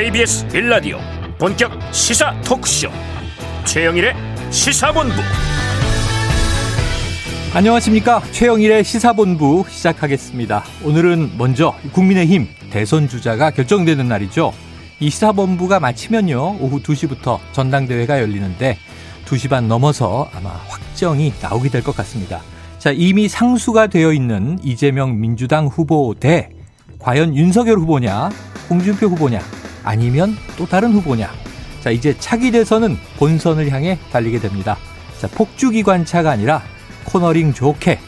KBS 빌라디오 본격 시사 토크쇼. 최영일의 시사본부. 안녕하십니까? 최영일의 시사본부 시작하겠습니다. 오늘은 먼저 국민의힘 대선 주자가 결정되는 날이죠. 이 시사본부가 마치면요 오후 2시부터 전당대회가 열리는데 2시 반 넘어서 아마 확정이 나오게 될 것 같습니다. 자 이미 상수가 되어 있는 이재명 민주당 후보 대 과연 윤석열 후보냐 홍준표 후보냐 아니면 또 다른 후보냐. 자, 이제 차기 대선은 본선을 향해 달리게 됩니다. 자, 폭주기관차가 아니라 코너링 좋게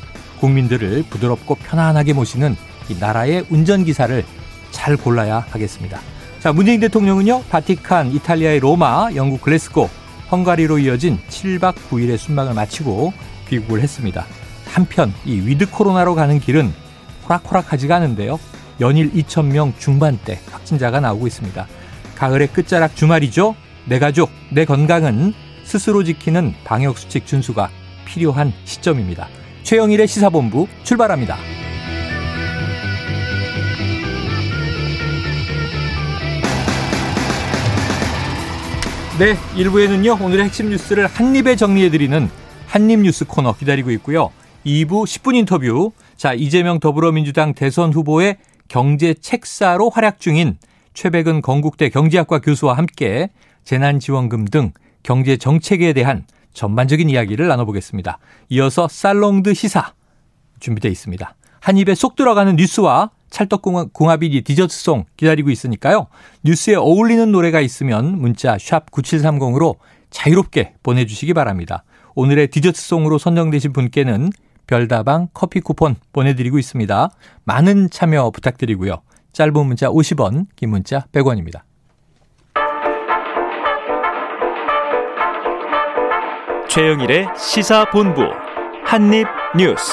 국민들을 부드럽고 편안하게 모시는 이 나라의 운전기사를 잘 골라야 하겠습니다. 자, 문재인 대통령은요, 바티칸, 이탈리아의 로마, 영국 글래스고, 헝가리로 이어진 7박 9일의 순방을 마치고 귀국을 했습니다. 한편 이 with 코로나로 가는 길은 호락호락하지가 않은데요. 연일 2,000명 중반대 확진자가 나오고 있습니다. 가을의 끝자락 주말이죠. 내 가족, 내 건강은 스스로 지키는 방역수칙 준수가 필요한 시점입니다. 최영일의 시사본부 출발합니다. 네, 1부에는요, 오늘의 핵심 뉴스를 한입에 정리해드리는 한입뉴스 코너 기다리고 있고요. 2부 10분 인터뷰. 자, 이재명 더불어민주당 대선 후보의 경제 책사로 활약 중인 최백은 건국대 경제학과 교수와 함께 재난지원금 등 경제 정책에 대한 전반적인 이야기를 나눠보겠습니다. 이어서 살롱드 시사 준비되어 있습니다. 한 입에 쏙 들어가는 뉴스와 찰떡궁합이 디저트송 기다리고 있으니까요. 뉴스에 어울리는 노래가 있으면 문자 샵 9730으로 자유롭게 보내주시기 바랍니다. 오늘의 디저트송으로 선정되신 분께는 별다방 커피 쿠폰 보내드리고 있습니다. 많은 참여 부탁드리고요. 짧은 문자 50원, 긴 문자 100원입니다. 최영일의 시사본부 한입뉴스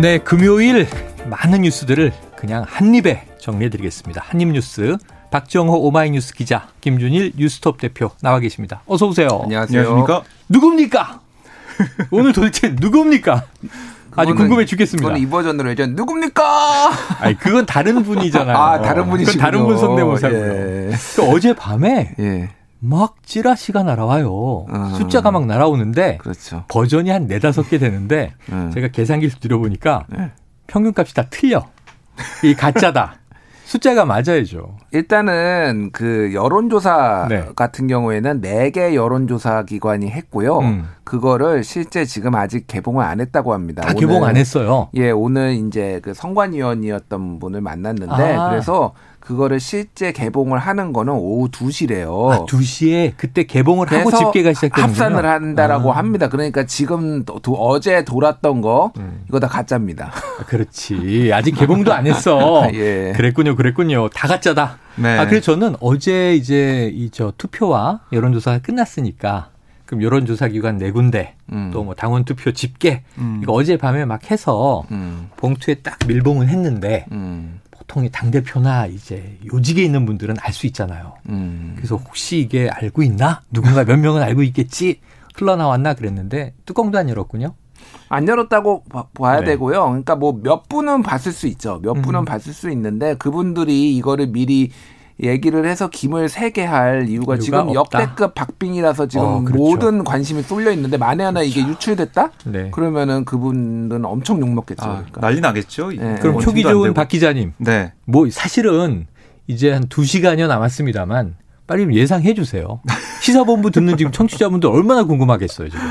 네, 금요일 많은 뉴스들을 그냥 한입에 정리해드리겠습니다. 한입뉴스 박정호 오마이뉴스 기자 김준일 뉴스톱 대표 나와 계십니다. 어서 오세요. 안녕하세요. 안녕하십니까? 누굽니까? 오늘 도대체 누굽니까? 아주 궁금해 죽겠습니다. 그건 이 버전으로 예전 누굽니까? 아니 그건 다른 분이잖아요. 아 다른 분이시군 다른 분 성대모사고요. 예. 그 어제 밤에 예. 막 찌라시가 날아와요. 어. 숫자가 막 날아오는데 그렇죠. 버전이 한 네다섯 개 되는데 음. 제가 계산기를 들어보니까 네. 평균값이 다 틀려. 이 가짜다. 숫자가 맞아야죠. 일단은 그 여론조사 네. 같은 경우에는 4개 여론조사 기관이 했고요. 음. 그거를 실제 지금 아직 개봉을 안 했다고 합니다. 아, 개봉 안 했어요? 예, 오늘 이제 그 선관위원이었던 분을 만났는데 아. 그래서 그거를 실제 개봉을 하는 거는 오후 2시래요. 아, 2시에 그때 개봉을 하고 집계가 시작되는군요. 합산을 한다라고 아. 합니다. 그러니까 지금 도, 도, 어제 돌았던 거 음. 이거 다 가짜입니다. 아, 그렇지. 아직 개봉도 안 했어. 예. 그랬군요. 그랬군요. 다 가짜다. 네. 아, 그래서 저는 어제 이제 이 저 투표와 여론조사가 끝났으니까 그럼 여론조사 기관 네 군데 음. 또뭐 당원 투표 집계 음. 이거 어제 밤에 막 해서 음. 봉투에 딱 밀봉을 했는데 음. 보통 당 대표나 이제 요직에 있는 분들은 알 수 있잖아요. 음. 그래서 혹시 이게 알고 있나? 누군가 몇 명은 알고 있겠지. 흘러나왔나 그랬는데 뚜껑도 안 열었군요. 안 열었다고 봐야 네. 되고요. 그러니까 뭐 몇 분은 봤을 수 있죠. 몇 분은 음. 봤을 수 있는데 그분들이 이거를 미리 얘기를 해서 김을 세게 할 이유가, 지금 없다. 역대급 박빙이라서 지금 어, 그렇죠. 모든 관심이 쏠려 있는데 만에 하나 그렇죠. 이게 유출됐다? 네. 그러면은 그분은 엄청 욕먹겠죠. 아, 그러니까. 난리 나겠죠. 네. 그럼 초기 좋은 박 기자님. 네. 뭐 사실은 이제 한 두시간여 남았습니다만 빨리 예상해 주세요. 시사본부 듣는 지금 청취자분들 얼마나 궁금하겠어요, 지금.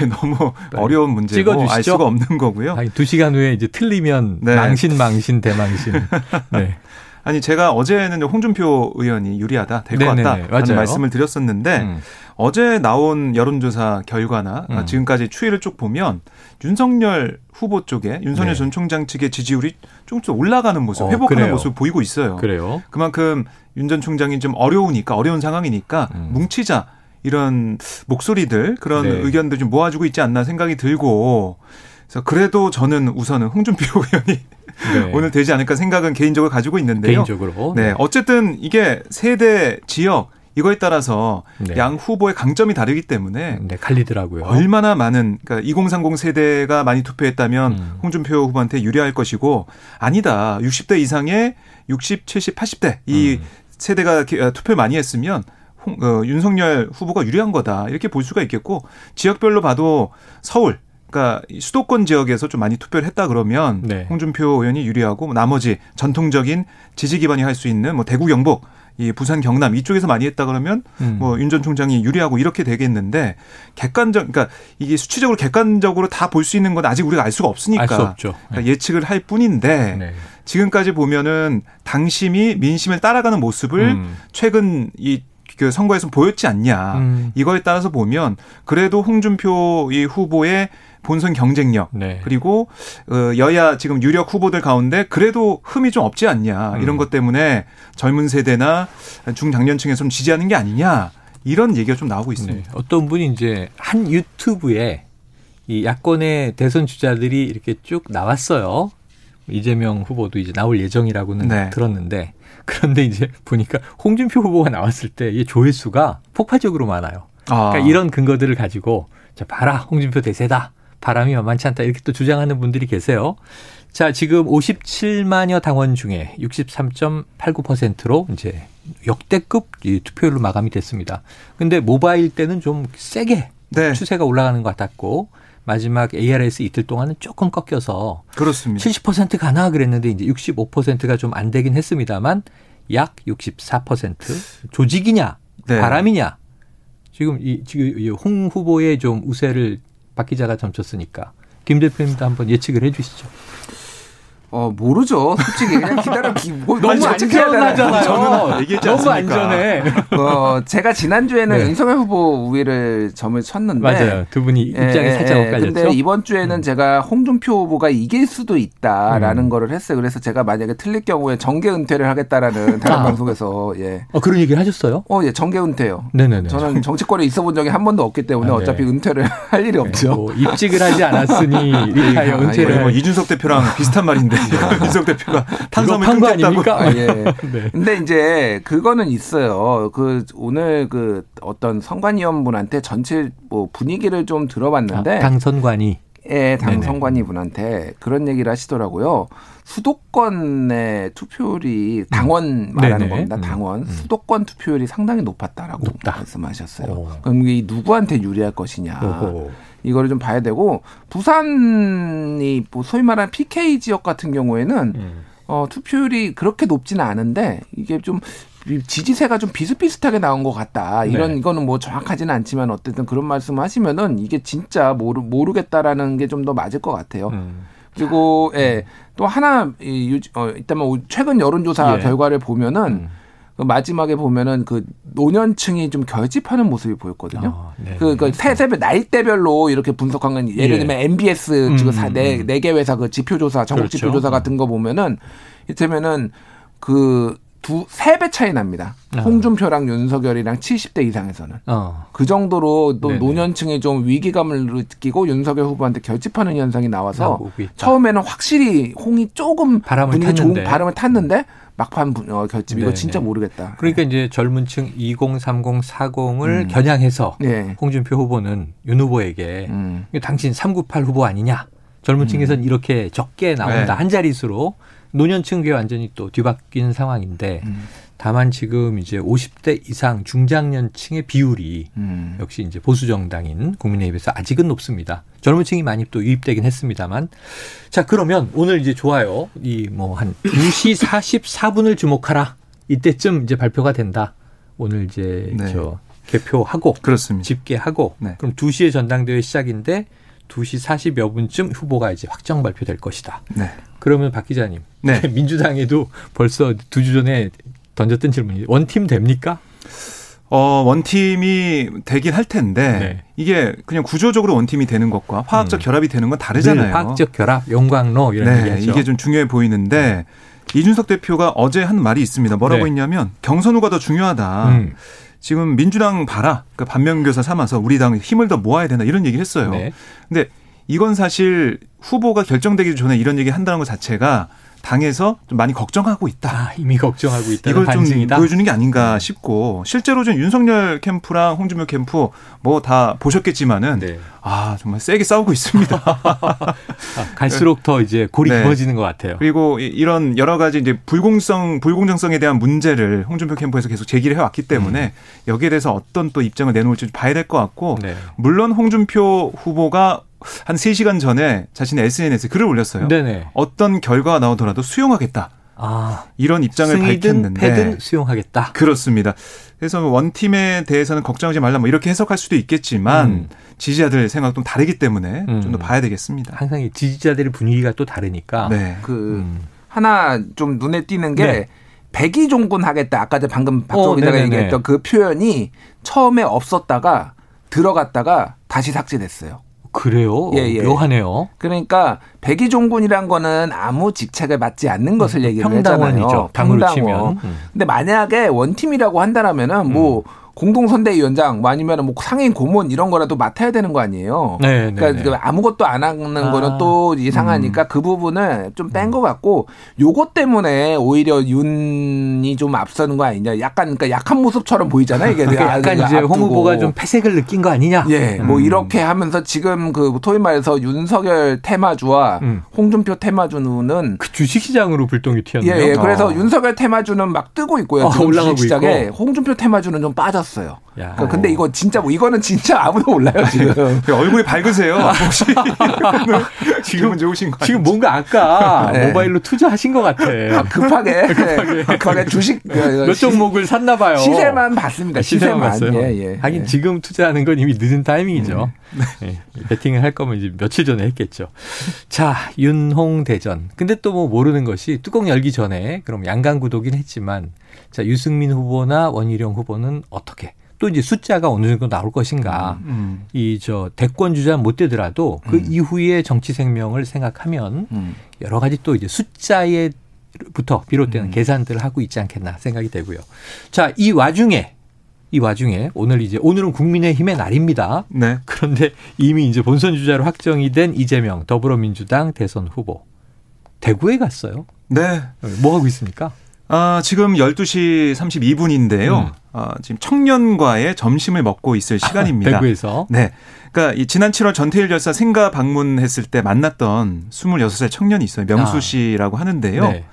아니, 너무 어려운 문제고 찍어주시죠? 알 수가 없는 거고요. 아니, 두 시간 후에 이제 틀리면 네. 망신, 망신, 대망신. 네. 아니 제가 어제는 홍준표 의원이 유리하다 될 것 같다라는 맞아요. 말씀을 드렸었는데 음. 어제 나온 여론조사 결과나 음. 지금까지 추이를 쭉 보면 윤석열 후보 쪽에 윤석열 네. 전 총장 측의 지지율이 조금씩 올라가는 모습, 어, 회복하는 그래요. 모습을 보이고 있어요. 그래요. 그만큼 윤 전 총장이 좀 어려우니까 어려운 상황이니까 음. 뭉치자 이런 목소리들 그런 네. 의견들 좀 모아주고 있지 않나 생각이 들고 그래서 그래도 저는 우선은 홍준표 의원이 네. 오늘 되지 않을까 생각은 개인적으로 가지고 있는데요. 개인적으로. 네. 어쨌든 이게 세대 지역 이거에 따라서 네. 양 후보의 강점이 다르기 때문에 네, 갈리더라고요. 얼마나 많은 그러니까 2030 세대가 많이 투표했다면 음. 홍준표 후보한테 유리할 것이고 아니다. 60대 이상의 60, 70, 80대 이 음. 세대가 어, 투표를 많이 했으면 홍, 어, 윤석열 후보가 유리한 거다 이렇게 볼 수가 있겠고 지역별로 봐도 서울 그러니까 수도권 지역에서 좀 많이 투표를 했다 그러면 네. 홍준표 의원이 유리하고 나머지 전통적인 지지 기반이 할 수 있는 뭐 대구 경북 이 부산 경남 이쪽에서 많이 했다 그러면 음. 뭐윤 전 총장이 유리하고 이렇게 되겠는데 객관적 그러니까 이게 수치적으로 객관적으로 다 볼 수 있는 건 아직 우리가 알 수가 없으니까 알수 없죠. 그러니까 네. 예측을 할 뿐인데 네. 지금까지 보면은 당심이 민심을 따라가는 모습을 음. 최근 이 그 선거에서 보였지 않냐. 음. 이거에 따라서 보면 그래도 홍준표 이 후보의 본선 경쟁력 네. 그리고 어, 여야 지금 유력 후보들 가운데 그래도 흠이 좀 없지 않냐 음. 이런 것 때문에 젊은 세대나 중장년층에서 좀 지지하는 게 아니냐 이런 얘기가 좀 나오고 있습니다. 네. 어떤 분이 이제 한 유튜브에 이 야권의 대선 주자들이 이렇게 쭉 나왔어요. 이재명 후보도 이제 나올 예정이라고는 네. 들었는데 그런데 이제 보니까 홍준표 후보가 나왔을 때 이 조회수가 폭발적으로 많아요. 아. 그러니까 이런 근거들을 가지고 자 봐라 홍준표 대세다. 바람이 만만치 않다 이렇게 또 주장하는 분들이 계세요. 자, 지금 57만여 당원 중에 63.89%로 이제 역대급 투표율로 마감이 됐습니다. 근데 모바일 때는 좀 세게 네. 추세가 올라가는 것 같았고 마지막 ARS 이틀 동안은 조금 꺾여서 그렇습니다. 70% 가나 그랬는데 이제 65%가 좀 안 되긴 했습니다만 약 64% 조직이냐 네. 바람이냐 지금 이 지금 홍 후보의 좀 우세를 박 기자가 점쳤으니까 김 대표님도 한번 예측을 해 주시죠. 어 모르죠. 솔직히 그냥 기다려 기 뭐, 너무 안전하잖아요. 저는 얘기했지 너무 안전해. 어 제가 지난 주에는 네. 윤석열 후보 우위를 점을 쳤는데 맞아요. 두 분이 입장이 예, 살짝 예, 엇갈렸죠. 근데 이번 주에는 음. 제가 홍준표 후보가 이길 수도 있다라는 음. 거를 했어요. 그래서 제가 만약에 틀릴 경우에 정계 은퇴를 하겠다라는 다른 아. 방송에서 예. 어 그런 얘기를 하셨어요? 어 예, 정계 은퇴요. 네네네. 저는 정치권에 있어본 적이 한 번도 없기 때문에 아, 네. 어차피 은퇴를 할 일이 없죠. 뭐 입직을 하지 않았으니 리타이어 은퇴를. 뭐 이준석 대표랑 비슷한 말인데. 이석 대표가 탄섬을 끊겠다고. 아, 예. 네. 근데 이제 그거는 있어요. 그 오늘 그 어떤 선관위원분한테 전체 뭐 분위기를 좀 들어봤는데 아, 당선관이 예, 당선관위 분한테 그런 얘기를 하시더라고요. 수도권의 투표율이 당원 말하는 네네. 겁니다. 당원 음. 수도권 투표율이 상당히 높았다라고 높다. 말씀하셨어요. 오. 그럼 이 누구한테 유리할 것이냐? 오호. 이거를 좀 봐야 되고 부산이 뭐 소위 말하는 PK 지역 같은 경우에는 음. 어, 투표율이 그렇게 높지는 않은데 이게 좀 지지세가 좀 비슷비슷하게 나온 것 같다. 이런 네. 이거는 뭐 정확하지는 않지만 어쨌든 그런 말씀 하시면은 이게 진짜 모르 모르겠다라는 게 좀 더 맞을 것 같아요. 음. 그리고 예, 또 하나 이 어, 일단 최근 여론조사 예. 결과를 보면은 음. 그 마지막에 보면은 그 노년층이 좀 결집하는 모습이 보였거든요. 아, 네. 그, 그 세세별 나이대별로 이렇게 분석한 건 예를 예. 들면 MBS 음, 지금 네, 음. 네개 회사 그 지표조사, 전국 그렇죠. 지표조사 같은 거 보면은 이를테면은 그 두, 세배 차이 납니다. 어. 홍준표랑 윤석열이랑 70대 이상에서는. 어. 그 정도로 또 네네. 노년층이 좀 위기감을 느끼고 윤석열 후보한테 결집하는 현상이 나와서 처음에는 확실히 홍이 조금 바람을 탔는데. 좋은 바람을 탔는데 막판 어, 결집 이거 진짜 모르겠다. 그러니까 네. 이제 젊은층 20, 30, 40을 음. 겨냥해서 네. 홍준표 후보는 윤 후보에게 음. 당신 398 후보 아니냐? 젊은층에서는 음. 이렇게 적게 나온다 네. 한 자릿수로 노년층계 완전히 또 뒤바뀐 상황인데 음. 다만 지금 이제 50대 이상 중장년층의 비율이 음. 역시 이제 보수 정당인 국민의힘에서 아직은 높습니다. 젊은 층이 많이 또 유입되긴 했습니다만. 자, 그러면 오늘 이제 좋아요. 이 뭐 한 2시 44분을 주목하라. 이때쯤 이제 발표가 된다. 오늘 이제 네. 저 개표하고 그렇습니다. 집계하고 네. 그럼 2시에 전당대회 시작인데 2시 40여 분쯤 후보가 이제 확정 발표될 것이다. 네. 그러면 박 기자님, 네. 민주당에도 벌써 두 주 전에 던졌던 질문이 원팀 됩니까? 어, 원팀이 되긴 할 텐데 네. 이게 그냥 구조적으로 원팀이 되는 것과 화학적 음. 결합이 되는 건 다르잖아요. 화학적 결합, 용광로 이런 네, 얘기하죠. 이게 좀 중요해 보이는데 이준석 대표가 어제 한 말이 있습니다. 뭐라고 네. 했냐면 경선 후가 더 중요하다. 음. 지금 민주당 봐라. 그러니까 반면교사 삼아서 우리 당 힘을 더 모아야 된다. 이런 얘기를 했어요. 네. 근데 이건 사실 후보가 결정되기 전에 이런 얘기 한다는 것 자체가 당에서 좀 많이 걱정하고 있다. 아, 이미 걱정하고 있다. 이걸 반증이다? 좀 보여주는 게 아닌가 싶고 실제로 좀 윤석열 캠프랑 홍준표 캠프 뭐 다 보셨겠지만은 네. 아 정말 세게 싸우고 있습니다. 아, 갈수록 더 이제 골이 네. 깊어지는 것 같아요. 그리고 이런 여러 가지 이제 불공성 불공정성에 대한 문제를 홍준표 캠프에서 계속 제기를 해왔기 때문에 음. 여기에 대해서 어떤 또 입장을 내놓을지 봐야 될 것 같고 네. 물론 홍준표 후보가 한 3시간 전에 자신의 SNS에 글을 올렸어요. 네네. 어떤 결과가 나오더라도 수용하겠다. 아, 이런 입장을 밝혔는데 패든 수용하겠다. 그렇습니다. 그래서 원팀에 대해서는 걱정하지 말라 뭐 이렇게 해석할 수도 있겠지만 음. 지지자들 생각도 다르기 때문에 음. 좀더 봐야 되겠습니다. 항상 이 지지자들의 분위기가 또 다르니까. 네. 그 음. 하나 좀 눈에 띄는 게 네. 백이종군 하겠다. 아까 방금 박정호 어, 기자가 얘기했던 그 표현이 처음에 없었다가 들어갔다가 다시 삭제됐어요. 그래요? 예, 예. 묘하네요. 그러니까 백의종군이란 거는 아무 직책을 맡지 않는 것을 음, 얘기를 평당원이죠. 했잖아요. 평당원. 음. 근데 만약에 원팀이라고 한다라면은 뭐 음. 공동선대위원장 뭐 아니면 뭐 상임 고문 이런 거라도 맡아야 되는 거 아니에요. 네, 네 그러니까 네. 아무것도 안 하는 아. 거는 또 이상하니까 음. 그 부분을 좀 뺀 것 같고 요것 때문에 오히려 윤이 좀 앞서는 거 아니냐. 약간 그러니까 약한 모습처럼 보이잖아요. 이게 그러니까 약간 이제 홍 후보가 좀 패색을 느낀 거 아니냐. 예, 뭐 음. 뭐 이렇게 하면서 지금 그 토요일 말에서 윤석열 테마주와 음. 홍준표 테마주는 그 주식시장으로 불똥이 튀었네요. 예, 예. 그래서 어. 윤석열 테마주는 막 뜨고 있고요. 아, 올라가고 주식시장에 있고. 홍준표 테마주는 좀 빠졌. 몰랐어요. 그 근데 이거 진짜 뭐 이거는 진짜 아무도 몰라요 지금. 얼굴이 밝으세요. 혹시 지금은 좋으신 거 지금 뭔가 아까 네. 모바일로 투자하신 것 같아. 아, 급하게 급하게, 급하게 주식 몇 종목을 샀나 봐요. 시세만 봤습니다. 시세만. 시세만 봤어요. 예, 예. 하긴 예. 지금 투자하는 건 이미 늦은 타이밍이죠. 음. 네. 베팅을 할 거면 이제 며칠 전에 했겠죠. 자, 윤홍 대전. 근데 또 뭐 모르는 것이 뚜껑 열기 전에 그럼 양강 구도긴 했지만 자, 유승민 후보나 원희룡 후보는 어떻게 또 이제 숫자가 어느 정도 나올 것인가. 음, 음. 이저 대권 주자 못 되더라도 그 음. 이후의 정치 생명을 생각하면 음. 여러 가지 또 이제 숫자에 부터 비롯되는 음. 계산들을 하고 있지 않겠나 생각이 되고요. 자, 이 와중에 이 와중에 오늘 이제 오늘은 국민의힘의 날입니다. 네. 그런데 이미 이제 본선 주자로 확정이 된 이재명 더불어민주당 대선 후보 대구에 갔어요. 네. 뭐 하고 있습니까? 아, 지금 12시 32분인데요. 음. 아, 지금 청년과의 점심을 먹고 있을 시간입니다. 대구에서. 네. 그러니까 이 지난 7월 전태일 열사 생가 방문했을 때 만났던 26살 청년이 있어요. 명수 아. 씨라고 하는데요. 네.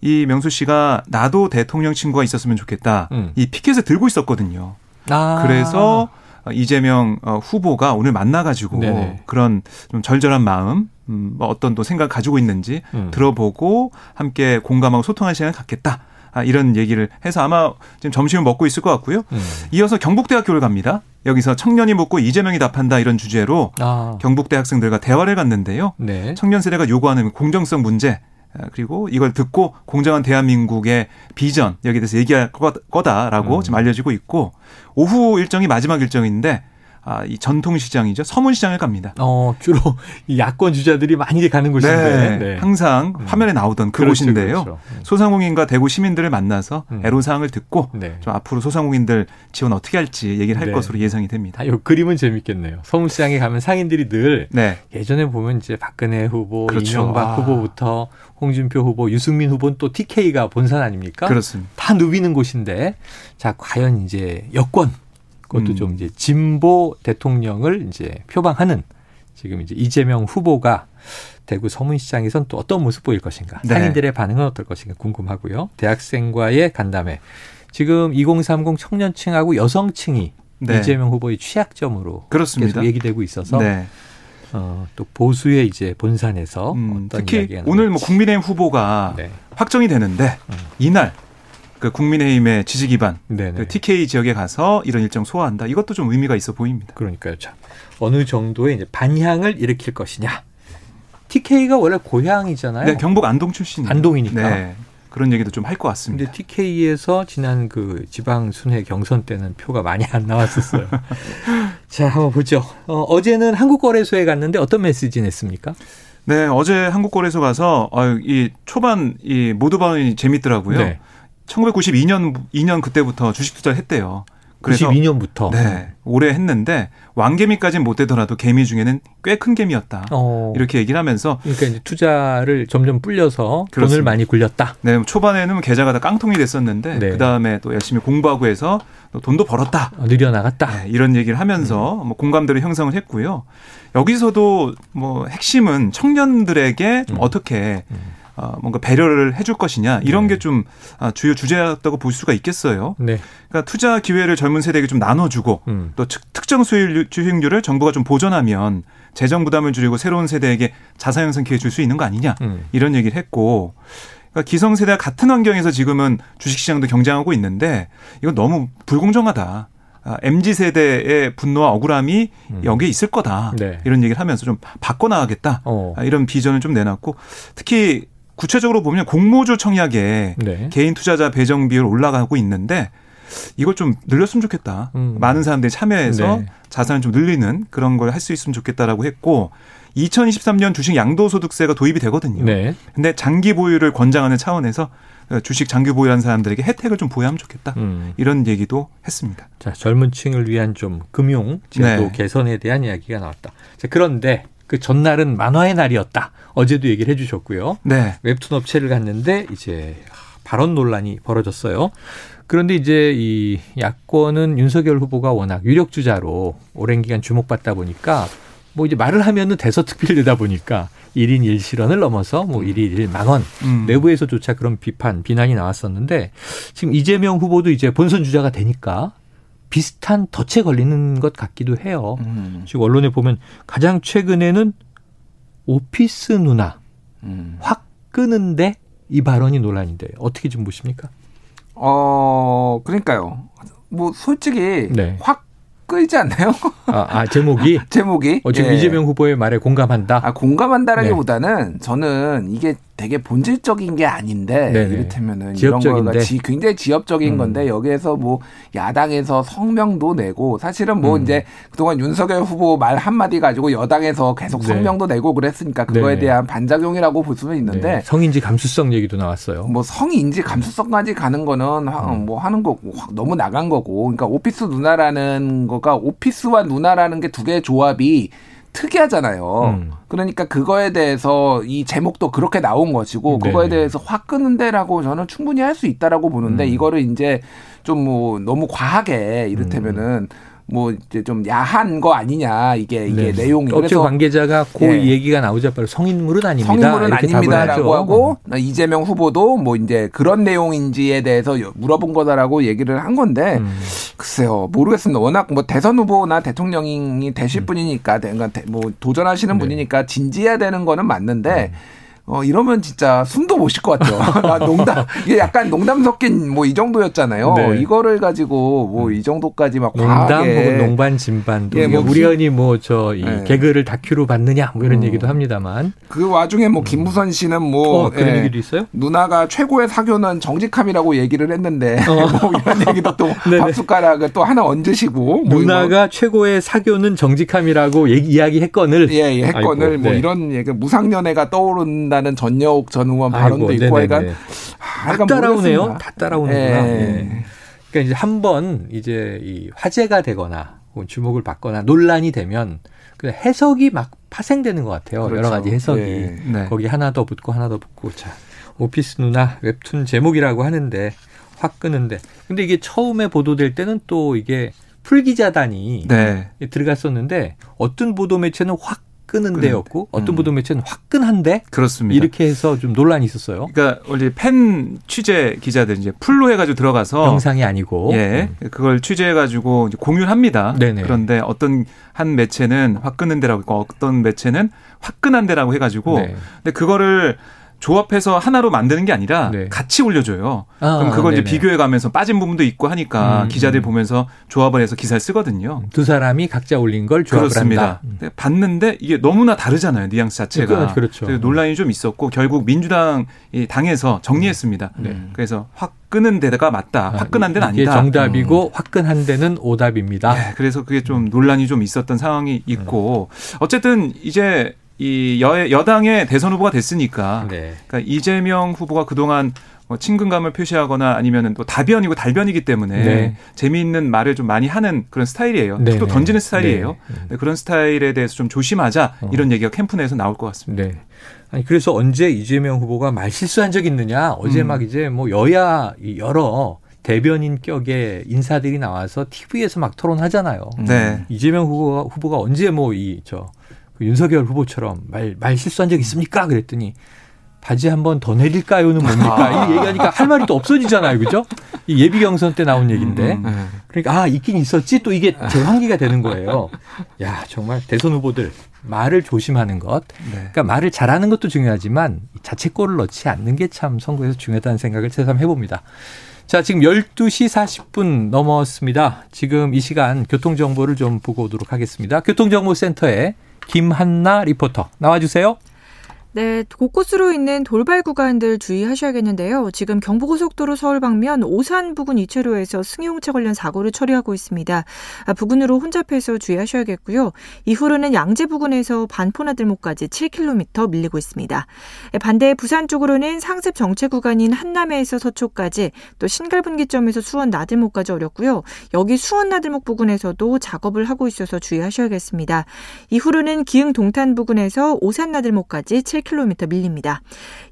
이 명수 씨가 나도 대통령 친구가 있었으면 좋겠다. 음. 이 피켓을 들고 있었거든요. 아. 그래서 이재명 어, 후보가 오늘 만나가지고 네네. 그런 좀 절절한 마음, 음, 뭐 어떤 또 생각 가지고 있는지 음. 들어보고 함께 공감하고 소통할 시간을 갖겠다. 아, 이런 얘기를 해서 아마 지금 점심을 먹고 있을 것 같고요. 음. 이어서 경북대학교를 갑니다. 여기서 청년이 묻고 이재명이 답한다 이런 주제로 아. 경북대 학생들과 대화를 갔는데요. 네. 청년 세대가 요구하는 공정성 문제 아, 그리고 이걸 듣고 공정한 대한민국의 비전 여기에 대해서 얘기할 거다라고 음. 지금 알려지고 있고 오후 일정이 마지막 일정인데 아, 이 전통시장이죠. 서문시장을 갑니다. 어, 주로 이 야권 주자들이 많이 가는 곳인데. 네, 네. 항상 음. 화면에 나오던 그곳인데요. 그렇죠, 그렇죠. 음. 소상공인과 대구 시민들을 만나서 음. 애로사항을 듣고 네. 좀 앞으로 소상공인들 지원 어떻게 할지 얘기를 할 네. 것으로 예상이 됩니다. 아, 요 그림은 재밌겠네요. 서문시장에 가면 상인들이 늘 네. 예전에 보면 이제 박근혜 후보, 그렇죠. 이명박 아. 후보부터 홍준표 후보, 유승민 후보는 또 TK가 본산 아닙니까? 그렇습니다. 다 누비는 곳인데 자, 과연 이제 여권 그것도 음. 좀 이제 진보 대통령을 이제 표방하는 지금 이제 이재명 후보가 대구 서문시장에선 또 어떤 모습 보일 것인가 네. 상인들의 반응은 어떨 것인가 궁금하고요. 대학생과의 간담회 지금 2030 청년층하고 여성층이 네. 이재명 후보의 취약점으로 그렇습니다. 계속 얘기되고 있어서 네. 어, 또 보수의 이제 본산에서 음, 특히 오늘 뭐 국민의힘 후보가 네. 확정이 되는데 음. 이날 그 국민의힘의 지지 기반 그 TK 지역에 가서 이런 일정 소화한다. 이것도 좀 의미가 있어 보입니다. 그러니까요. 자, 어느 정도의 이제 반향을 일으킬 것이냐. TK가 원래 고향이잖아요. 네, 경북 안동 출신. 안동이니까. 네. 그런 얘기도 좀 할 것 같습니다. 근데 TK에서 지난 그 지방 순회 경선 때는 표가 많이 안 나왔었어요. 자, 한번 보죠. 어, 어제는 한국거래소에 갔는데 어떤 메시지 냈습니까? 네, 어제 한국거래소 가서 어, 이 초반 이 모두 반응이 재밌더라고요. 네. 1992년 2년 그때부터 주식 투자를 했대요. 그래서 92년부터 네 오래 했는데 왕개미까지는 못 되더라도 개미 중에는 꽤 큰 개미였다. 어. 이렇게 얘기를 하면서 그러니까 이제 투자를 점점 불려서 그렇습니다. 돈을 많이 굴렸다. 네 초반에는 계좌가 다 깡통이 됐었는데 네. 그 다음에 또 열심히 공부하고 해서 돈도 벌었다. 어, 늘려 나갔다. 네, 이런 얘기를 하면서 음. 뭐 공감대를 형성을 했고요. 여기서도 뭐 핵심은 청년들에게 좀 음. 어떻게 음. 어, 뭔가 배려를 해줄 것이냐 이런 네. 게좀 아, 주요 주제였다고 볼 수가 있겠어요. 네. 그러니까 투자 기회를 젊은 세대에게 좀 나눠주고 음. 또 특정 수익 주행률을 정부가 좀 보전하면 재정 부담을 줄이고 새로운 세대에게 자산 형성 기회 줄 수 있는 거 아니냐 음. 이런 얘기를 했고 그러니까 기성세대와 같은 환경에서 지금은 주식시장도 경쟁하고 있는데 이건 너무 불공정하다. 아, MZ 세대의 분노와 억울함이 음. 여기에 있을 거다. 네. 이런 얘기를 하면서 좀 바꿔 나가겠다. 어. 아, 이런 비전을 좀 내놨고 특히 구체적으로 보면 공모주 청약에 네. 개인 투자자 배정 비율 올라가고 있는데 이걸 좀 늘렸으면 좋겠다. 음. 많은 사람들이 참여해서 네. 자산을 좀 늘리는 그런 걸 할 수 있으면 좋겠다라고 했고 2023년 주식 양도소득세가 도입이 되거든요. 네. 근데 장기 보유를 권장하는 차원에서 주식 장기 보유한 사람들에게 혜택을 좀 보여하면 좋겠다. 음. 이런 얘기도 했습니다. 자, 젊은 층을 위한 좀 금융 제도 네. 개선에 대한 이야기가 나왔다. 자, 그런데 그 전날은 만화의 날이었다. 어제도 얘기를 해주셨고요. 네. 웹툰 업체를 갔는데 이제 발언 논란이 벌어졌어요. 그런데 이제 이 야권은 윤석열 후보가 워낙 유력 주자로 오랜 기간 주목받다 보니까 뭐 이제 말을 하면은 대서특필되다 보니까 1인 1실언을 넘어서 뭐 1인 1망언 음. 내부에서조차 그런 비판, 비난이 나왔었는데 지금 이재명 후보도 이제 본선 주자가 되니까 비슷한 덫에 걸리는 것 같기도 해요. 음. 지금 언론에 보면 가장 최근에는 오피스 누나 음. 확 끄는데 이 발언이 논란인데 어떻게 좀 보십니까? 어 그러니까요. 뭐 솔직히 네. 확 끌지 않나요? 아, 아 제목이 제목이 어, 지금 예. 이재명 후보의 말에 공감한다. 아 공감한다라기보다는 네. 저는 이게 되게 본질적인 게 아닌데 네네. 이를테면은 지역적인데. 이런 거가 지, 굉장히 지역적인 음. 건데 여기에서 뭐 야당에서 성명도 내고 사실은 뭐 음. 이제 그동안 윤석열 후보 말 한마디 가지고 여당에서 계속 네. 성명도 내고 그랬으니까 그거에 네네. 대한 반작용이라고 볼 수는 있는데 네. 성인지 감수성 얘기도 나왔어요. 뭐 성인지 감수성까지 가는 거는 음. 뭐 하는 거고 너무 나간 거고 그러니까 오피스 누나라는 거가 오피스와 누나라는 게 두 개의 조합이 특이하잖아요. 음. 그러니까 그거에 대해서 이 제목도 그렇게 나온 것이고 네. 그거에 대해서 확 끄는데라고 저는 충분히 할 수 있다라고 보는데 음. 이거를 이제 좀 뭐 너무 과하게 이를테면은 음. 뭐 이제 좀 야한 거 아니냐 이게 이게 네. 내용이 업체 관계자가 그 네. 얘기가 나오자 바로 성인물은 아닙니다. 성인물은 아닙니다라고 하고 이재명 후보도 뭐 이제 그런 내용인지에 대해서 물어본 거다라고 얘기를 한 건데 음. 글쎄요 모르겠습니다. 워낙 뭐 대선 후보나 대통령이 되실 음. 분이니까 그러니까 뭐 도전하시는 네. 분이니까 진지해야 되는 거는 맞는데. 음. 어, 이러면 진짜 숨도 못 쉴 것 같죠. 나 농담, 이게 약간 농담 섞인 뭐 이 정도였잖아요. 네. 이거를 가지고 뭐이 음. 정도까지 막 농담 과하게. 혹은 농반 진반도 예, 뭐 우리언이 뭐 저이 네. 개그를 다큐로 받느냐 뭐 이런 음. 얘기도 합니다만. 그 와중에 뭐 김무선 씨는 뭐 어, 그런 예, 얘기도 있어요? 누나가 최고의 사교는 정직함이라고 얘기를 했는데 어. 뭐 이런 얘기도 또 밥숟가락을 또 하나 얹으시고 뭐 누나가 뭐 최고의 사교는 정직함이라고 얘기, 이야기했건을 예, 예 했건을 아이고, 뭐 네. 이런 얘기 무상연애가 떠오른 한다는 전여옥 전 의원 발언도 아이고, 있고 하여간 아, 다 따라오네요. 다 따라오는구나. 예. 예. 그러니까 이제 한 번 이제 이 화제가 되거나 주목을 받거나 논란이 되면 그 해석이 막 파생되는 것 같아요. 그렇죠. 여러 가지 해석이 예. 네. 거기 하나 더 붙고 하나 더 붙고 자 오피스 누나 웹툰 제목이라고 하는데 확 끄는데 근데 이게 처음에 보도될 때는 또 이게 풀기자단이 네. 들어갔었는데 어떤 보도 매체는 확 끄는 데였고 어떤 음. 보도 매체는 화끈한데 그렇습니다. 이렇게 해서 좀 논란이 있었어요. 그러니까 원래 팬 취재 기자들 이제 풀로 해가지고 들어가서 영상이 아니고 예 음. 그걸 취재해가지고 공유를 합니다. 네네. 그런데 어떤 한 매체는 화끈한 데라고 있고 어떤 매체는 화끈한 데라고 해가지고 네. 근데 그거를 조합해서 하나로 만드는 게 아니라 네. 같이 올려줘요. 아, 그럼 그걸 네네. 이제 비교해 가면서 빠진 부분도 있고 하니까 음, 기자들 음. 보면서 조합을 해서 기사를 쓰거든요. 두 사람이 각자 올린 걸 조합을 그렇습니다. 한다. 음. 봤는데 이게 너무나 다르잖아요. 뉘앙스 자체가. 그렇죠. 논란이 좀 있었고 결국 민주당 이 당에서 정리했습니다. 네. 그래서 확 끄는 데가 맞다. 아, 화끈한 데는 아니다. 정답이고 음. 화끈한 데는 오답입니다. 네, 그래서 그게 좀 논란이 좀 있었던 상황이 있고 어쨌든 이제 이 여, 여당의 대선 후보가 됐으니까 네. 그러니까 이재명 후보가 그동안 뭐 친근감을 표시하거나 아니면은 또 다변이고 달변이기 때문에 네. 재미있는 말을 좀 많이 하는 그런 스타일이에요. 네. 또 던지는 스타일이에요. 네. 네. 그런 스타일에 대해서 좀 조심하자 어. 이런 얘기가 캠프 내에서 나올 것 같습니다. 네. 아니 그래서 언제 이재명 후보가 말 실수한 적 있느냐? 어제 음. 막 이제 뭐 여야 여러 대변인 격의 인사들이 나와서 TV에서 막 토론하잖아요. 네. 이재명 후보가, 후보가 언제 뭐 이저 그 윤석열 후보처럼 말, 말 실수한 적 있습니까? 그랬더니 바지 한 번 더 내릴까요는 뭡니까? 아. 이 얘기하니까 할 말이 또 없어지잖아요. 그죠? 이 예비 경선 때 나온 얘기인데. 음, 음, 음. 그러니까 아, 있긴 있었지 또 이게 재환기가 되는 거예요. 야, 정말 대선 후보들 말을 조심하는 것. 네. 그러니까 말을 잘하는 것도 중요하지만 자책골을 넣지 않는 게 참 선거에서 중요하다는 생각을 새삼 해 봅니다. 자, 지금 12시 40분 넘었습니다. 지금 이 시간 교통정보를 좀 보고 오도록 하겠습니다. 교통정보센터에 김한나 리포터 나와주세요. 네, 곳곳으로 있는 돌발 구간들 주의하셔야겠는데요. 지금 경부고속도로 서울 방면 오산 부근 이체로에서 승용차 관련 사고를 처리하고 있습니다. 아, 부근으로 혼잡해서 주의하셔야겠고요. 이후로는 양재 부근에서 반포나들목까지 7km 밀리고 있습니다. 예, 반대 부산 쪽으로는 상습 정체 구간인 한남에서 서초까지 또 신갈분기점에서 수원 나들목까지 어렵고요. 여기 수원 나들목 부근에서도 작업을 하고 있어서 주의하셔야겠습니다. 이후로는 기흥 동탄 부근에서 오산 나들목까지 7 7km 밀립니다.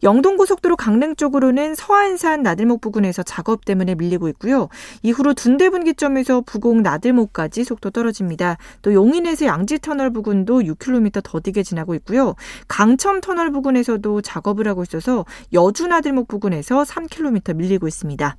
영동고속도로 강릉 쪽으로는 서안산 나들목 부근에서 작업 때문에 밀리고 있고요. 이후로 둔대분기점에서 부곡 나들목까지 속도 떨어집니다. 또 용인에서 양지터널 부근도 6km 더디게 지나고 있고요. 강첨 터널 부근에서도 작업을 하고 있어서 여주 나들목 부근에서 3km 밀리고 있습니다.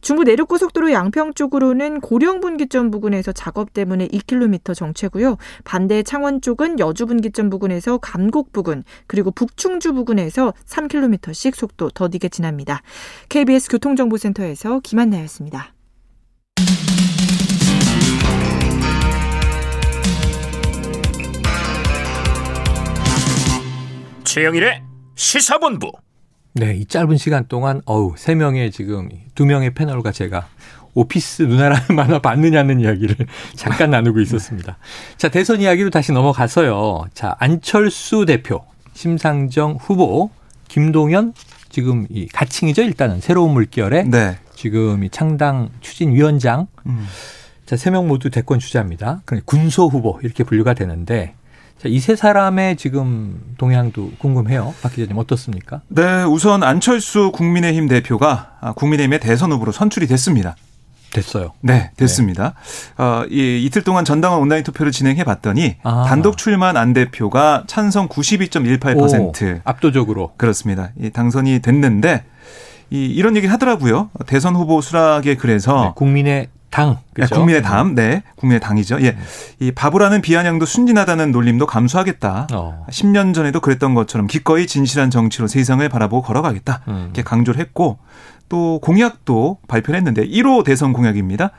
중부 내륙고속도로 양평 쪽으로는 고령 분기점 부근에서 작업 때문에 2km 정체고요. 반대 창원 쪽은 여주 분기점 부근에서 감곡 부근 그리고 북 충주 부근에서 3km씩 속도 더디게 지납니다. KBS 교통정보센터에서 김한나였습니다. 최영일의 시사본부. 네, 이 짧은 시간 동안 어우 세 명의 지금 두 명의 패널과 제가 오피스 누나라는 만화 봤느냐는 이야기를 잠깐 나누고 있었습니다. 자 대선 이야기로 다시 넘어가서요. 자 안철수 대표 심상정 후보, 김동연 지금 이 가칭이죠 일단은 새로운 물결에 네. 지금 이 창당 추진위원장 음. 자, 세 명 모두 대권 주자입니다. 그러니까 군소 후보 이렇게 분류가 되는데 자, 이세 사람의 지금 동향도 궁금해요. 박 기자님 어떻습니까? 네, 우선 안철수 국민의힘 대표가 국민의힘의 대선 후보로 선출이 됐습니다. 됐어요. 네, 됐습니다. 네. 어, 이, 이틀 동안 전당원 온라인 투표를 진행해 봤더니 아. 단독 출마한 안 대표가 찬성 92.18% 오, 압도적으로 그렇습니다. 이 당선이 됐는데 이 이런 얘기를 하더라고요. 대선 후보 수락에 그래서 네, 국민의 당, 그렇죠? 네, 국민의 당, 네, 국민의 당이죠. 예, 이 바보라는 비아냥도 순진하다는 놀림도 감수하겠다. 어. 10년 전에도 그랬던 것처럼 기꺼이 진실한 정치로 세상을 바라보고 걸어가겠다. 음. 이렇게 강조를 했고 또 공약도 발표를 했는데 1호 대선 공약입니다.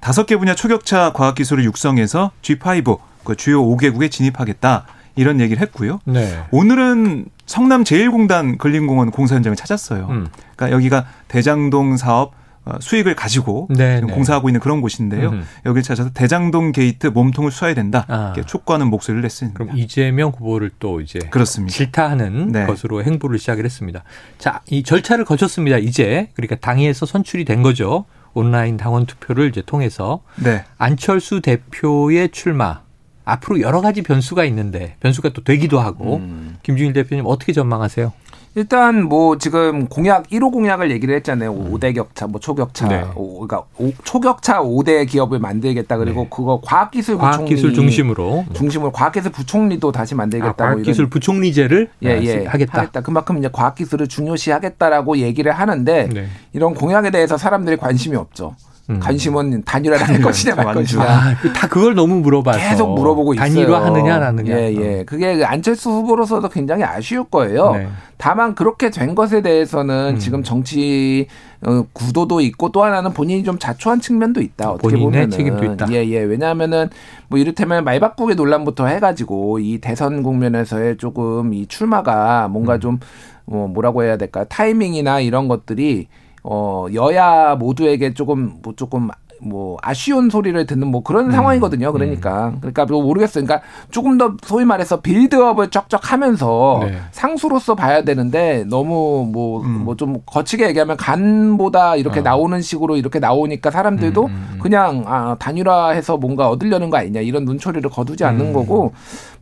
다섯 개 분야 초격차 과학기술을 육성해서 G5 그 주요 5개국에 진입하겠다. 이런 얘기를 했고요. 네. 오늘은 성남 제1공단 근린공원 공사 현장을 찾았어요. 음. 그러니까 여기가 대장동 사업 어, 수익을 가지고 네, 네. 공사하고 있는 그런 곳인데요. 음. 여기를 찾아서 대장동 게이트 몸통을 쏴야 된다. 아. 촉구하는 목소리를 냈습니다. 그럼 이재명 후보를 또 이제 그렇습니다. 질타하는 네. 것으로 행보를 시작을 했습니다. 자, 이 절차를 거쳤습니다. 이제 그러니까 당에서 선출이 된 거죠. 온라인 당원 투표를 이제 통해서 네. 안철수 대표의 출마 앞으로 여러 가지 변수가 있는데 변수가 또 되기도 하고 음. 김준일 대표님 어떻게 전망하세요? 일단 뭐 지금 공약 1호 공약을 얘기를 했잖아요. 음. 5대 격차, 뭐 초격차, 네. 오, 그러니까 오, 초격차 5대 기업을 만들겠다. 그리고 네. 그거 과학기술 과학기술 중심으로 중심으로 과학기술 부총리도 다시 만들겠다. 아, 과학기술 부총리제를 예, 예, 하겠다. 하겠다. 그만큼 이제 과학기술을 중요시하겠다라고 얘기를 하는데 네. 이런 공약에 대해서 사람들이 관심이 없죠. 음. 관심은 단일화라는 것이냐 말 것이냐. 아, 그다 그걸 너무 물어봐서 계속 물어보고 있어요. 단일화 하느냐 안 하느냐. 예, 예. 그게 그 안철수 후보로서도 굉장히 아쉬울 거예요. 네. 다만 그렇게 된 것에 대해서는 음. 지금 정치 어, 구도도 있고 또 하나는 본인이 좀 자초한 측면도 있다. 어떻게 보면은 책임도 있다. 예, 예. 왜냐하면은 뭐 이를테면 말바꾸기 논란부터 해가지고 이 대선 국면에서의 조금 이 출마가 뭔가 음. 좀 뭐 뭐라고 해야 될까 타이밍이나 이런 것들이 어, 여야 모두에게 조금, 뭐 조금 뭐 아쉬운 소리를 듣는 뭐 그런 음. 상황이거든요. 그러니까 음. 그러니까 뭐 모르겠어요. 그러니까 조금 더 소위 말해서 빌드업을 쫙쫙하면서 네. 상수로서 봐야 되는데 너무 뭐 뭐좀 음. 뭐 거치게 얘기하면 간보다 이렇게 어. 나오는 식으로 이렇게 나오니까 사람들도 음, 음, 그냥 아 단일화해서 뭔가 얻으려는 거 아니냐 이런 눈초리를 거두지 않는 거고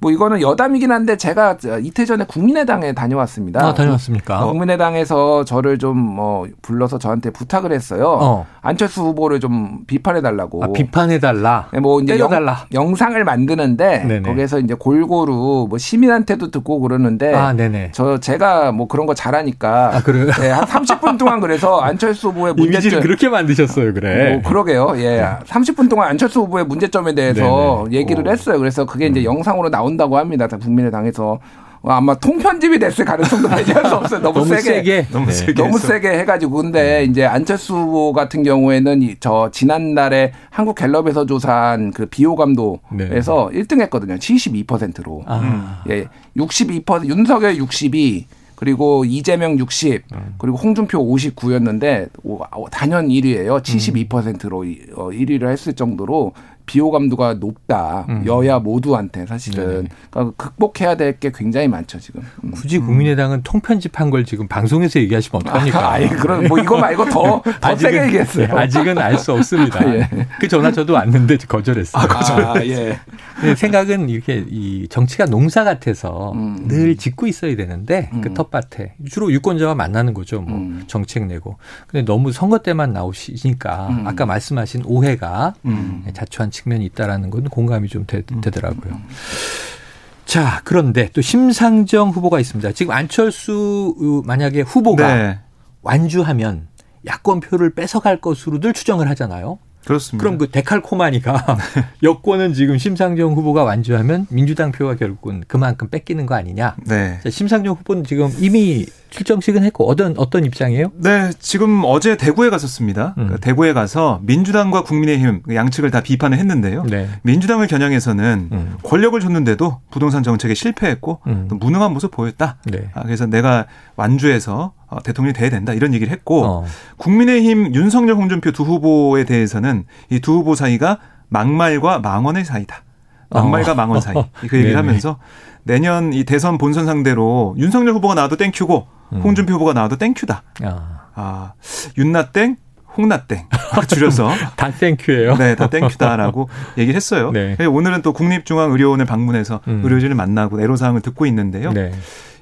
뭐 이거는 여담이긴 한데 제가 이틀 전에 국민의당에 다녀왔습니다. 아, 다녀왔습니까? 국민의당에서 저를 좀뭐 불러서 저한테 부탁을 했어요. 어. 안철수 후보를 좀 비판해 달라고. 아, 비판해 달라. 네, 뭐 이제 영, 영상을 만드는데 네네. 거기에서 이제 골고루 뭐 시민한테도 듣고 그러는데 아, 네네. 저 제가 뭐 그런 거 잘하니까 아, 그래요? 네, 한 30분 동안 그래서 안철수 후보의 문제점 이미지를 그렇게 만드셨어요, 그래. 뭐 그러게요. 예. 30분 동안 안철수 후보의 문제점에 대해서 네네. 얘기를 오. 했어요. 그래서 그게 이제 음. 영상으로 나온다고 합니다. 국민의당에서 아마 통편집이 됐을 가능성도 배제할 수 없어요. 너무, 너무 세게, 세게. 너무, 네. 세게, 너무 세게 해가지고 근데 음. 이제 안철수 후보 같은 경우에는 저 지난달에 한국 갤럽에서 조사한 그 비호감도에서 네. 1등 했거든요. 72%로. 아. 예, 62% 윤석열 62. 그리고 이재명 60, 음. 그리고 홍준표 59였는데 단연 1위예요. 72%로 1위를 어, 했을 정도로 비호감도가 높다. 음. 여야 모두한테 사실은 그러니까 극복해야 될 게 굉장히 많죠 지금. 음. 굳이 국민의당은 통편집한 걸 지금 방송에서 얘기하시면 어떡합니까? 아, 니 그럼 뭐 이거 말고 더, 더 세게 얘기했어요. 네, 아직은 알 수 없습니다. 예. 그 전화 저도 왔는데 거절했어요. 아, 거절. 아, 예. 생각은 이렇게 이 정치가 농사 같아서 음. 늘 짓고 있어야 되는데 그 음. 그 텃밭에 주로 유권자와 만나는 거죠. 뭐 음. 정책 내고. 근데 너무 선거 때만 나오시니까 음. 아까 말씀하신 오해가 자초한 측면이 있다라는 건 공감이 좀 되, 음. 더라고요 자, 그런데 또 심상정 후보가 있습니다. 지금 안철수 만약에 후보가 네. 완주하면 야권 표를 뺏어갈 것으로들 추정을 하잖아요. 그렇습니다. 그럼 그 데칼코마니가 여권은 지금 심상정 후보가 완주하면 민주당 표가 결국은 그만큼 뺏기는 거 아니냐. 네. 자, 심상정 후보는 지금 이미 출정식은 했고 어떤 어떤 입장이에요? 네, 지금 어제 대구에 갔었습니다. 음. 그러니까 대구에 가서 민주당과 국민의힘 양측을 다 비판을 했는데요. 네. 민주당을 겨냥해서는 음. 권력을 줬는데도 부동산 정책에 실패했고 음. 또 무능한 모습 보였다. 네. 아, 그래서 내가 완주해서 어, 대통령이 돼야 된다 이런 얘기를 했고 어. 국민의힘 윤석열 홍준표 두 후보에 대해서는 이 두 후보 사이가 막말과 망언의 사이다. 막말과 어. 망언 사이 그 얘기를 하면서 내년 이 대선 본선 상대로 윤석열 후보가 나와도 땡큐고 음. 홍준표 후보가 나와도 thank you다. 아, 아 윤나땡 홍나땡 줄여서 다 thank you예요. 네, 다 thank you다라고 얘기를 했어요. 네. 오늘은 또 국립중앙의료원을 방문해서 음. 의료진을 만나고 애로사항을 듣고 있는데요. 네.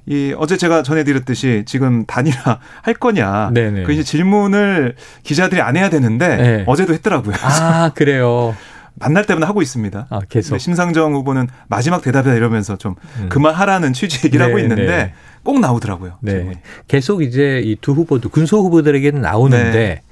이 어제 제가 전해드렸듯이 지금 단일화 할 거냐 네네. 그 이제 질문을 기자들이 안 해야 되는데 네. 어제도 했더라고요. 아 그래요. 만날 때마다 하고 있습니다. 아, 계속. 심상정 후보는 마지막 대답이다 이러면서 좀 음. 그만하라는 취지 얘기를 네, 하고 있는데 네. 꼭 나오더라고요. 네. 질문이. 계속 이제 이 두 후보도 군소 후보들에게는 나오는데 네.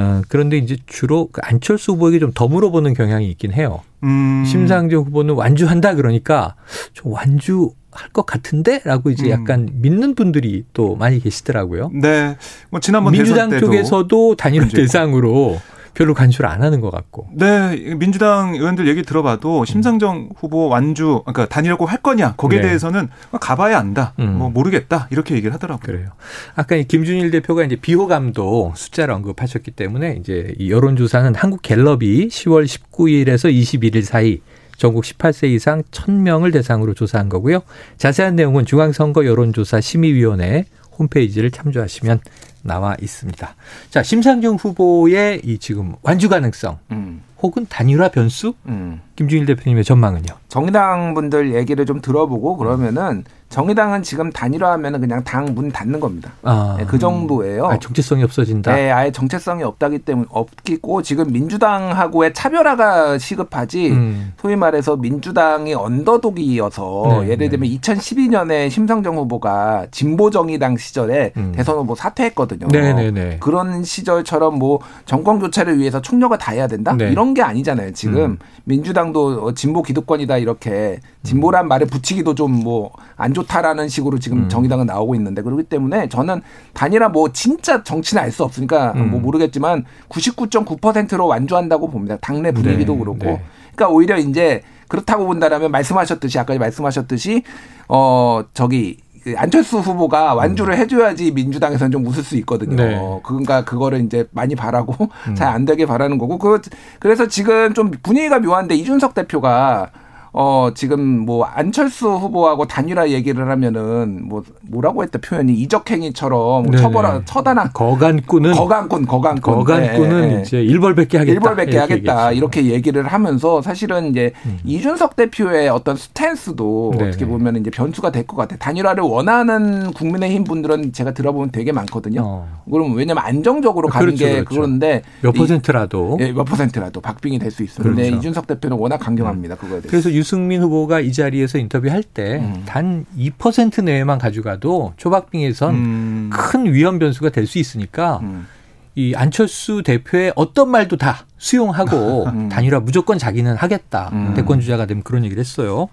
어, 그런데 이제 주로 그 안철수 후보에게 좀 더 물어보는 경향이 있긴 해요. 음. 심상정 후보는 완주한다 그러니까 좀 완주 할것 같은데라고 이제 음. 약간 믿는 분들이 또 많이 계시더라고요. 네. 뭐 지난번 민주당 쪽에서도 단일 대상으로 별로 간주를 안 하는 것 같고. 네, 민주당 의원들 얘기 들어봐도 심상정 후보 완주, 그러니까 단일하고 할 거냐 거기에 네. 대해서는 가봐야 안다, 음. 뭐 모르겠다 이렇게 얘기를 하더라고요. 그래요. 아까 김준일 대표가 이제 비호감도 숫자를 언급하셨기 때문에 이제 이 여론조사는 한국 갤럽이 10월 19일에서 21일 사이 전국 18세 이상 1000명을 대상으로 조사한 거고요. 자세한 내용은 중앙선거 여론조사 심의위원회 홈페이지를 참조하시면 나와 있습니다. 자, 심상정 후보의 이 지금 완주 가능성 음. 혹은 단일화 변수? 음. 김준일 대표님의 전망은요? 정의당 분들 얘기를 좀 들어보고 그러면은 정의당은 지금 단일화하면 그냥 당 문 닫는 겁니다. 아, 네, 그 정도예요. 아, 정체성이 없어진다. 네, 아예 정체성이 없다기 때문에 없기고 지금 민주당하고의 차별화가 시급하지. 음. 소위 말해서 민주당이 언더독이어서 네, 예를 네. 들면 네. 2012년에 심상정 후보가 진보 정의당 시절에 음. 대선 후보 사퇴했거든요. 네, 네, 네. 그런 시절처럼 뭐 정권 교체를 위해서 총력을 다해야 된다 이런 게 아니잖아요. 지금 음. 민주당도 진보 기득권이다 이렇게 진보란 말을 붙이기도 좀 뭐안 좋 다라는 식으로 지금 음. 정의당은 나오고 있는데 그렇기 때문에 저는 단일화 뭐 진짜 정치는 알 수 없으니까 음. 뭐 모르겠지만 99.9%로 완주한다고 봅니다. 당내 분위기도 네. 그렇고. 네. 그러니까 오히려 이제 그렇다고 본다라면 말씀하셨듯이 아까 말씀하셨듯이 어 저기 안철수 후보가 완주를 해줘야지 민주당에서는 좀 웃을 수 있거든요. 네. 그러니까 그거를 이제 많이 바라고 음. 잘안 되게 바라는 거고 그 그래서 지금 좀 분위기가 묘한데 이준석 대표가 어, 지금 뭐 안철수 후보하고 단일화 얘기를 하면은 뭐 뭐라고 했다 표현이 이적행위처럼 뭐 처벌하 처단한 거간꾼은 거간꾼 거간꾼 거간꾼은 네, 이제 일벌백계 하겠다. 일벌백계 하겠다. 얘기했죠. 이렇게 얘기를 하면서 사실은 이제 음. 이준석 대표의 어떤 스탠스도 네네. 어떻게 보면 이제 변수가 될 것 같아 요. 단일화를 원하는 국민의힘 분들은 제가 들어보면 되게 많거든요. 어. 그럼 왜냐면 안정적으로 가는 그렇죠, 게 그렇죠. 그런데 몇 퍼센트라도 이, 예, 몇 퍼센트라도 박빙이 될 수 있습니다. 그렇죠. 이준석 대표는 워낙 강경합니다. 음. 그거에 대해서. 그래서 유승민 후보가 이 자리에서 인터뷰할 때단 음. 2% 내외만 가져가도 초박빙에선 음. 큰 위험 변수가 될 수 있으니까 음. 이 안철수 대표의 어떤 말도 다 수용하고 음. 단일화 무조건 자기는 하겠다. 음. 대권 주자가 되면 그런 얘기를 했어요.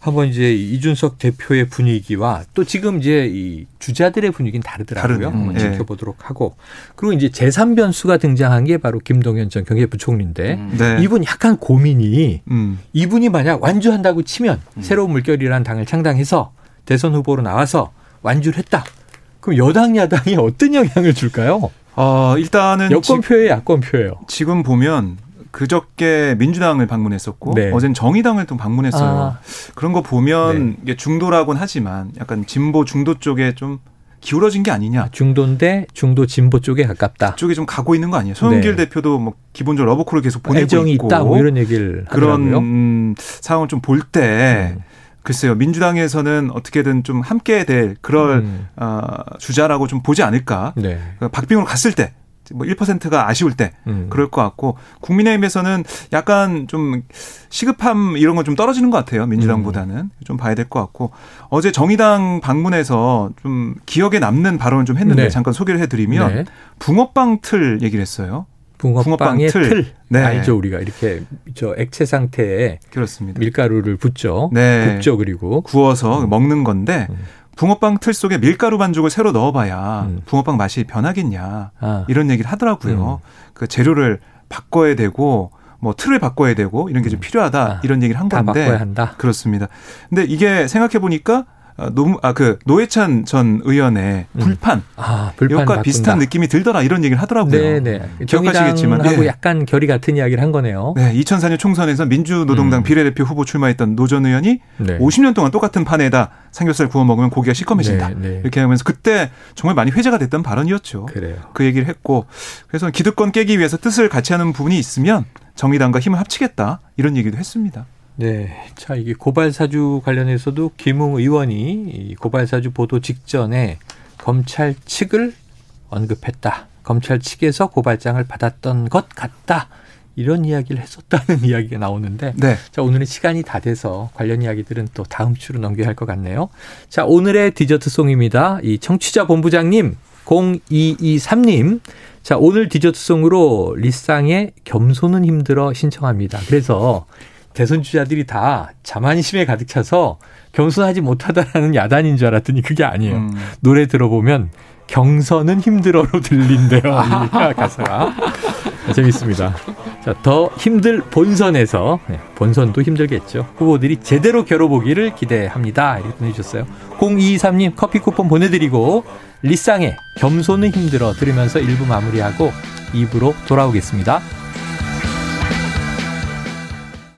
한번 이제 이준석 대표의 분위기와 또 지금 이제 이 주자들의 분위기는 다르더라고요. 한번 음, 예. 지켜보도록 하고 그리고 이제 제3변수가 등장한 게 바로 김동연 전 경제부총리인데 음. 네. 이분 약간 고민이 음. 이분이 만약 완주한다고 치면 음. 새로운 물결이라는 당을 창당해서 대선 후보로 나와서 완주를 했다. 그럼 여당 야당이 어떤 영향을 줄까요? 어, 일단은 여권표예요, 야권표예요. 지금 보면 그저께 민주당을 방문했었고 네. 어젠 정의당을 또 방문했어요. 아. 그런 거 보면 네. 이게 중도라고는 하지만 약간 진보 중도 쪽에 좀 기울어진 게 아니냐. 아, 중도인데 중도 진보 쪽에 가깝다. 쪽에 좀 가고 있는 거 아니에요? 손길 네. 대표도 뭐 기본적으로 러브콜을 계속 보내고 애정이 있고 있다 뭐 이런 얘기를 그런 하더라고요. 상황을 좀 볼때 음. 글쎄요 민주당에서는 어떻게든 좀 함께 될 그럴 음. 어, 주자라고 좀 보지 않을까. 네. 그 박빙으로 갔을 때 뭐 1%가 아쉬울 때 음. 그럴 것 같고 국민의힘에서는 약간 좀 시급함 이런 건 좀 떨어지는 것 같아요 민주당보다는 음. 좀 봐야 될 것 같고 어제 정의당 방문해서 좀 기억에 남는 발언을 좀 했는데 네. 잠깐 소개를 해드리면 네. 붕어빵 틀 얘기를 했어요. 붕어빵의 틀. 틀. 네. 알죠 우리가 이렇게 저 액체 상태에 그렇습니다. 밀가루를 붓죠. 네. 굽죠 그리고 구워서 음. 먹는 건데 음. 붕어빵 틀 속에 밀가루 반죽을 새로 넣어봐야 음. 붕어빵 맛이 변하겠냐 아. 이런 얘기를 하더라고요. 음. 그 재료를 바꿔야 되고 뭐 틀을 바꿔야 되고 이런 게좀 음. 필요하다 아. 이런 얘기를 한 건데 바꿔야 한다. 그렇습니다. 근데 이게 생각해 보니까 아, 그, 노회찬 전 의원의 음. 불판. 음. 아, 불판. 여과 비슷한 느낌이 들더라 이런 얘기를 하더라고요. 네네. 네. 기억하시겠지만. 하고 네. 약간 결이 같은 이야기를 한 거네요. 네. 2004년 총선에서 민주노동당 음. 비례대표 후보 출마했던 노 전 의원이 네. 50년 동안 똑같은 판에다 삼겹살 구워 먹으면 고기가 시커매진다. 네, 네. 이렇게 하면서 그때 정말 많이 회자가 됐던 발언이었죠. 그래요. 그 얘기를 했고 그래서 기득권 깨기 위해서 뜻을 같이 하는 부분이 있으면 정의당과 힘을 합치겠다 이런 얘기도 했습니다. 네. 자, 이게 고발사주 관련해서도 김웅 의원이 고발사주 보도 직전에 검찰 측을 언급했다. 검찰 측에서 고발장을 받았던 것 같다. 이런 이야기를 했었다는 이야기가 나오는데 네. 자 오늘은 시간이 다 돼서 관련 이야기들은 또 다음 주로 넘겨야 할 것 같네요. 자 오늘의 디저트 송입니다. 이 청취자 본부장님 0223님 자 오늘 디저트 송으로 리쌍의 겸손은 힘들어 신청합니다. 그래서 대선 주자들이 다 자만심에 가득 차서 겸손하지 못하다라는 야단인 줄 알았더니 그게 아니에요. 음. 노래 들어보면 경선은 힘들어로 들린대요. 가사가. 재밌습니다. 자, 더 힘들 본선에서, 네, 본선도 힘들겠죠. 후보들이 제대로 겨뤄보기를 기대합니다. 이렇게 보내주셨어요. 0223님 커피 쿠폰 보내드리고, 리쌍의 겸손은 힘들어 들으면서 1부 마무리하고 2부로 돌아오겠습니다.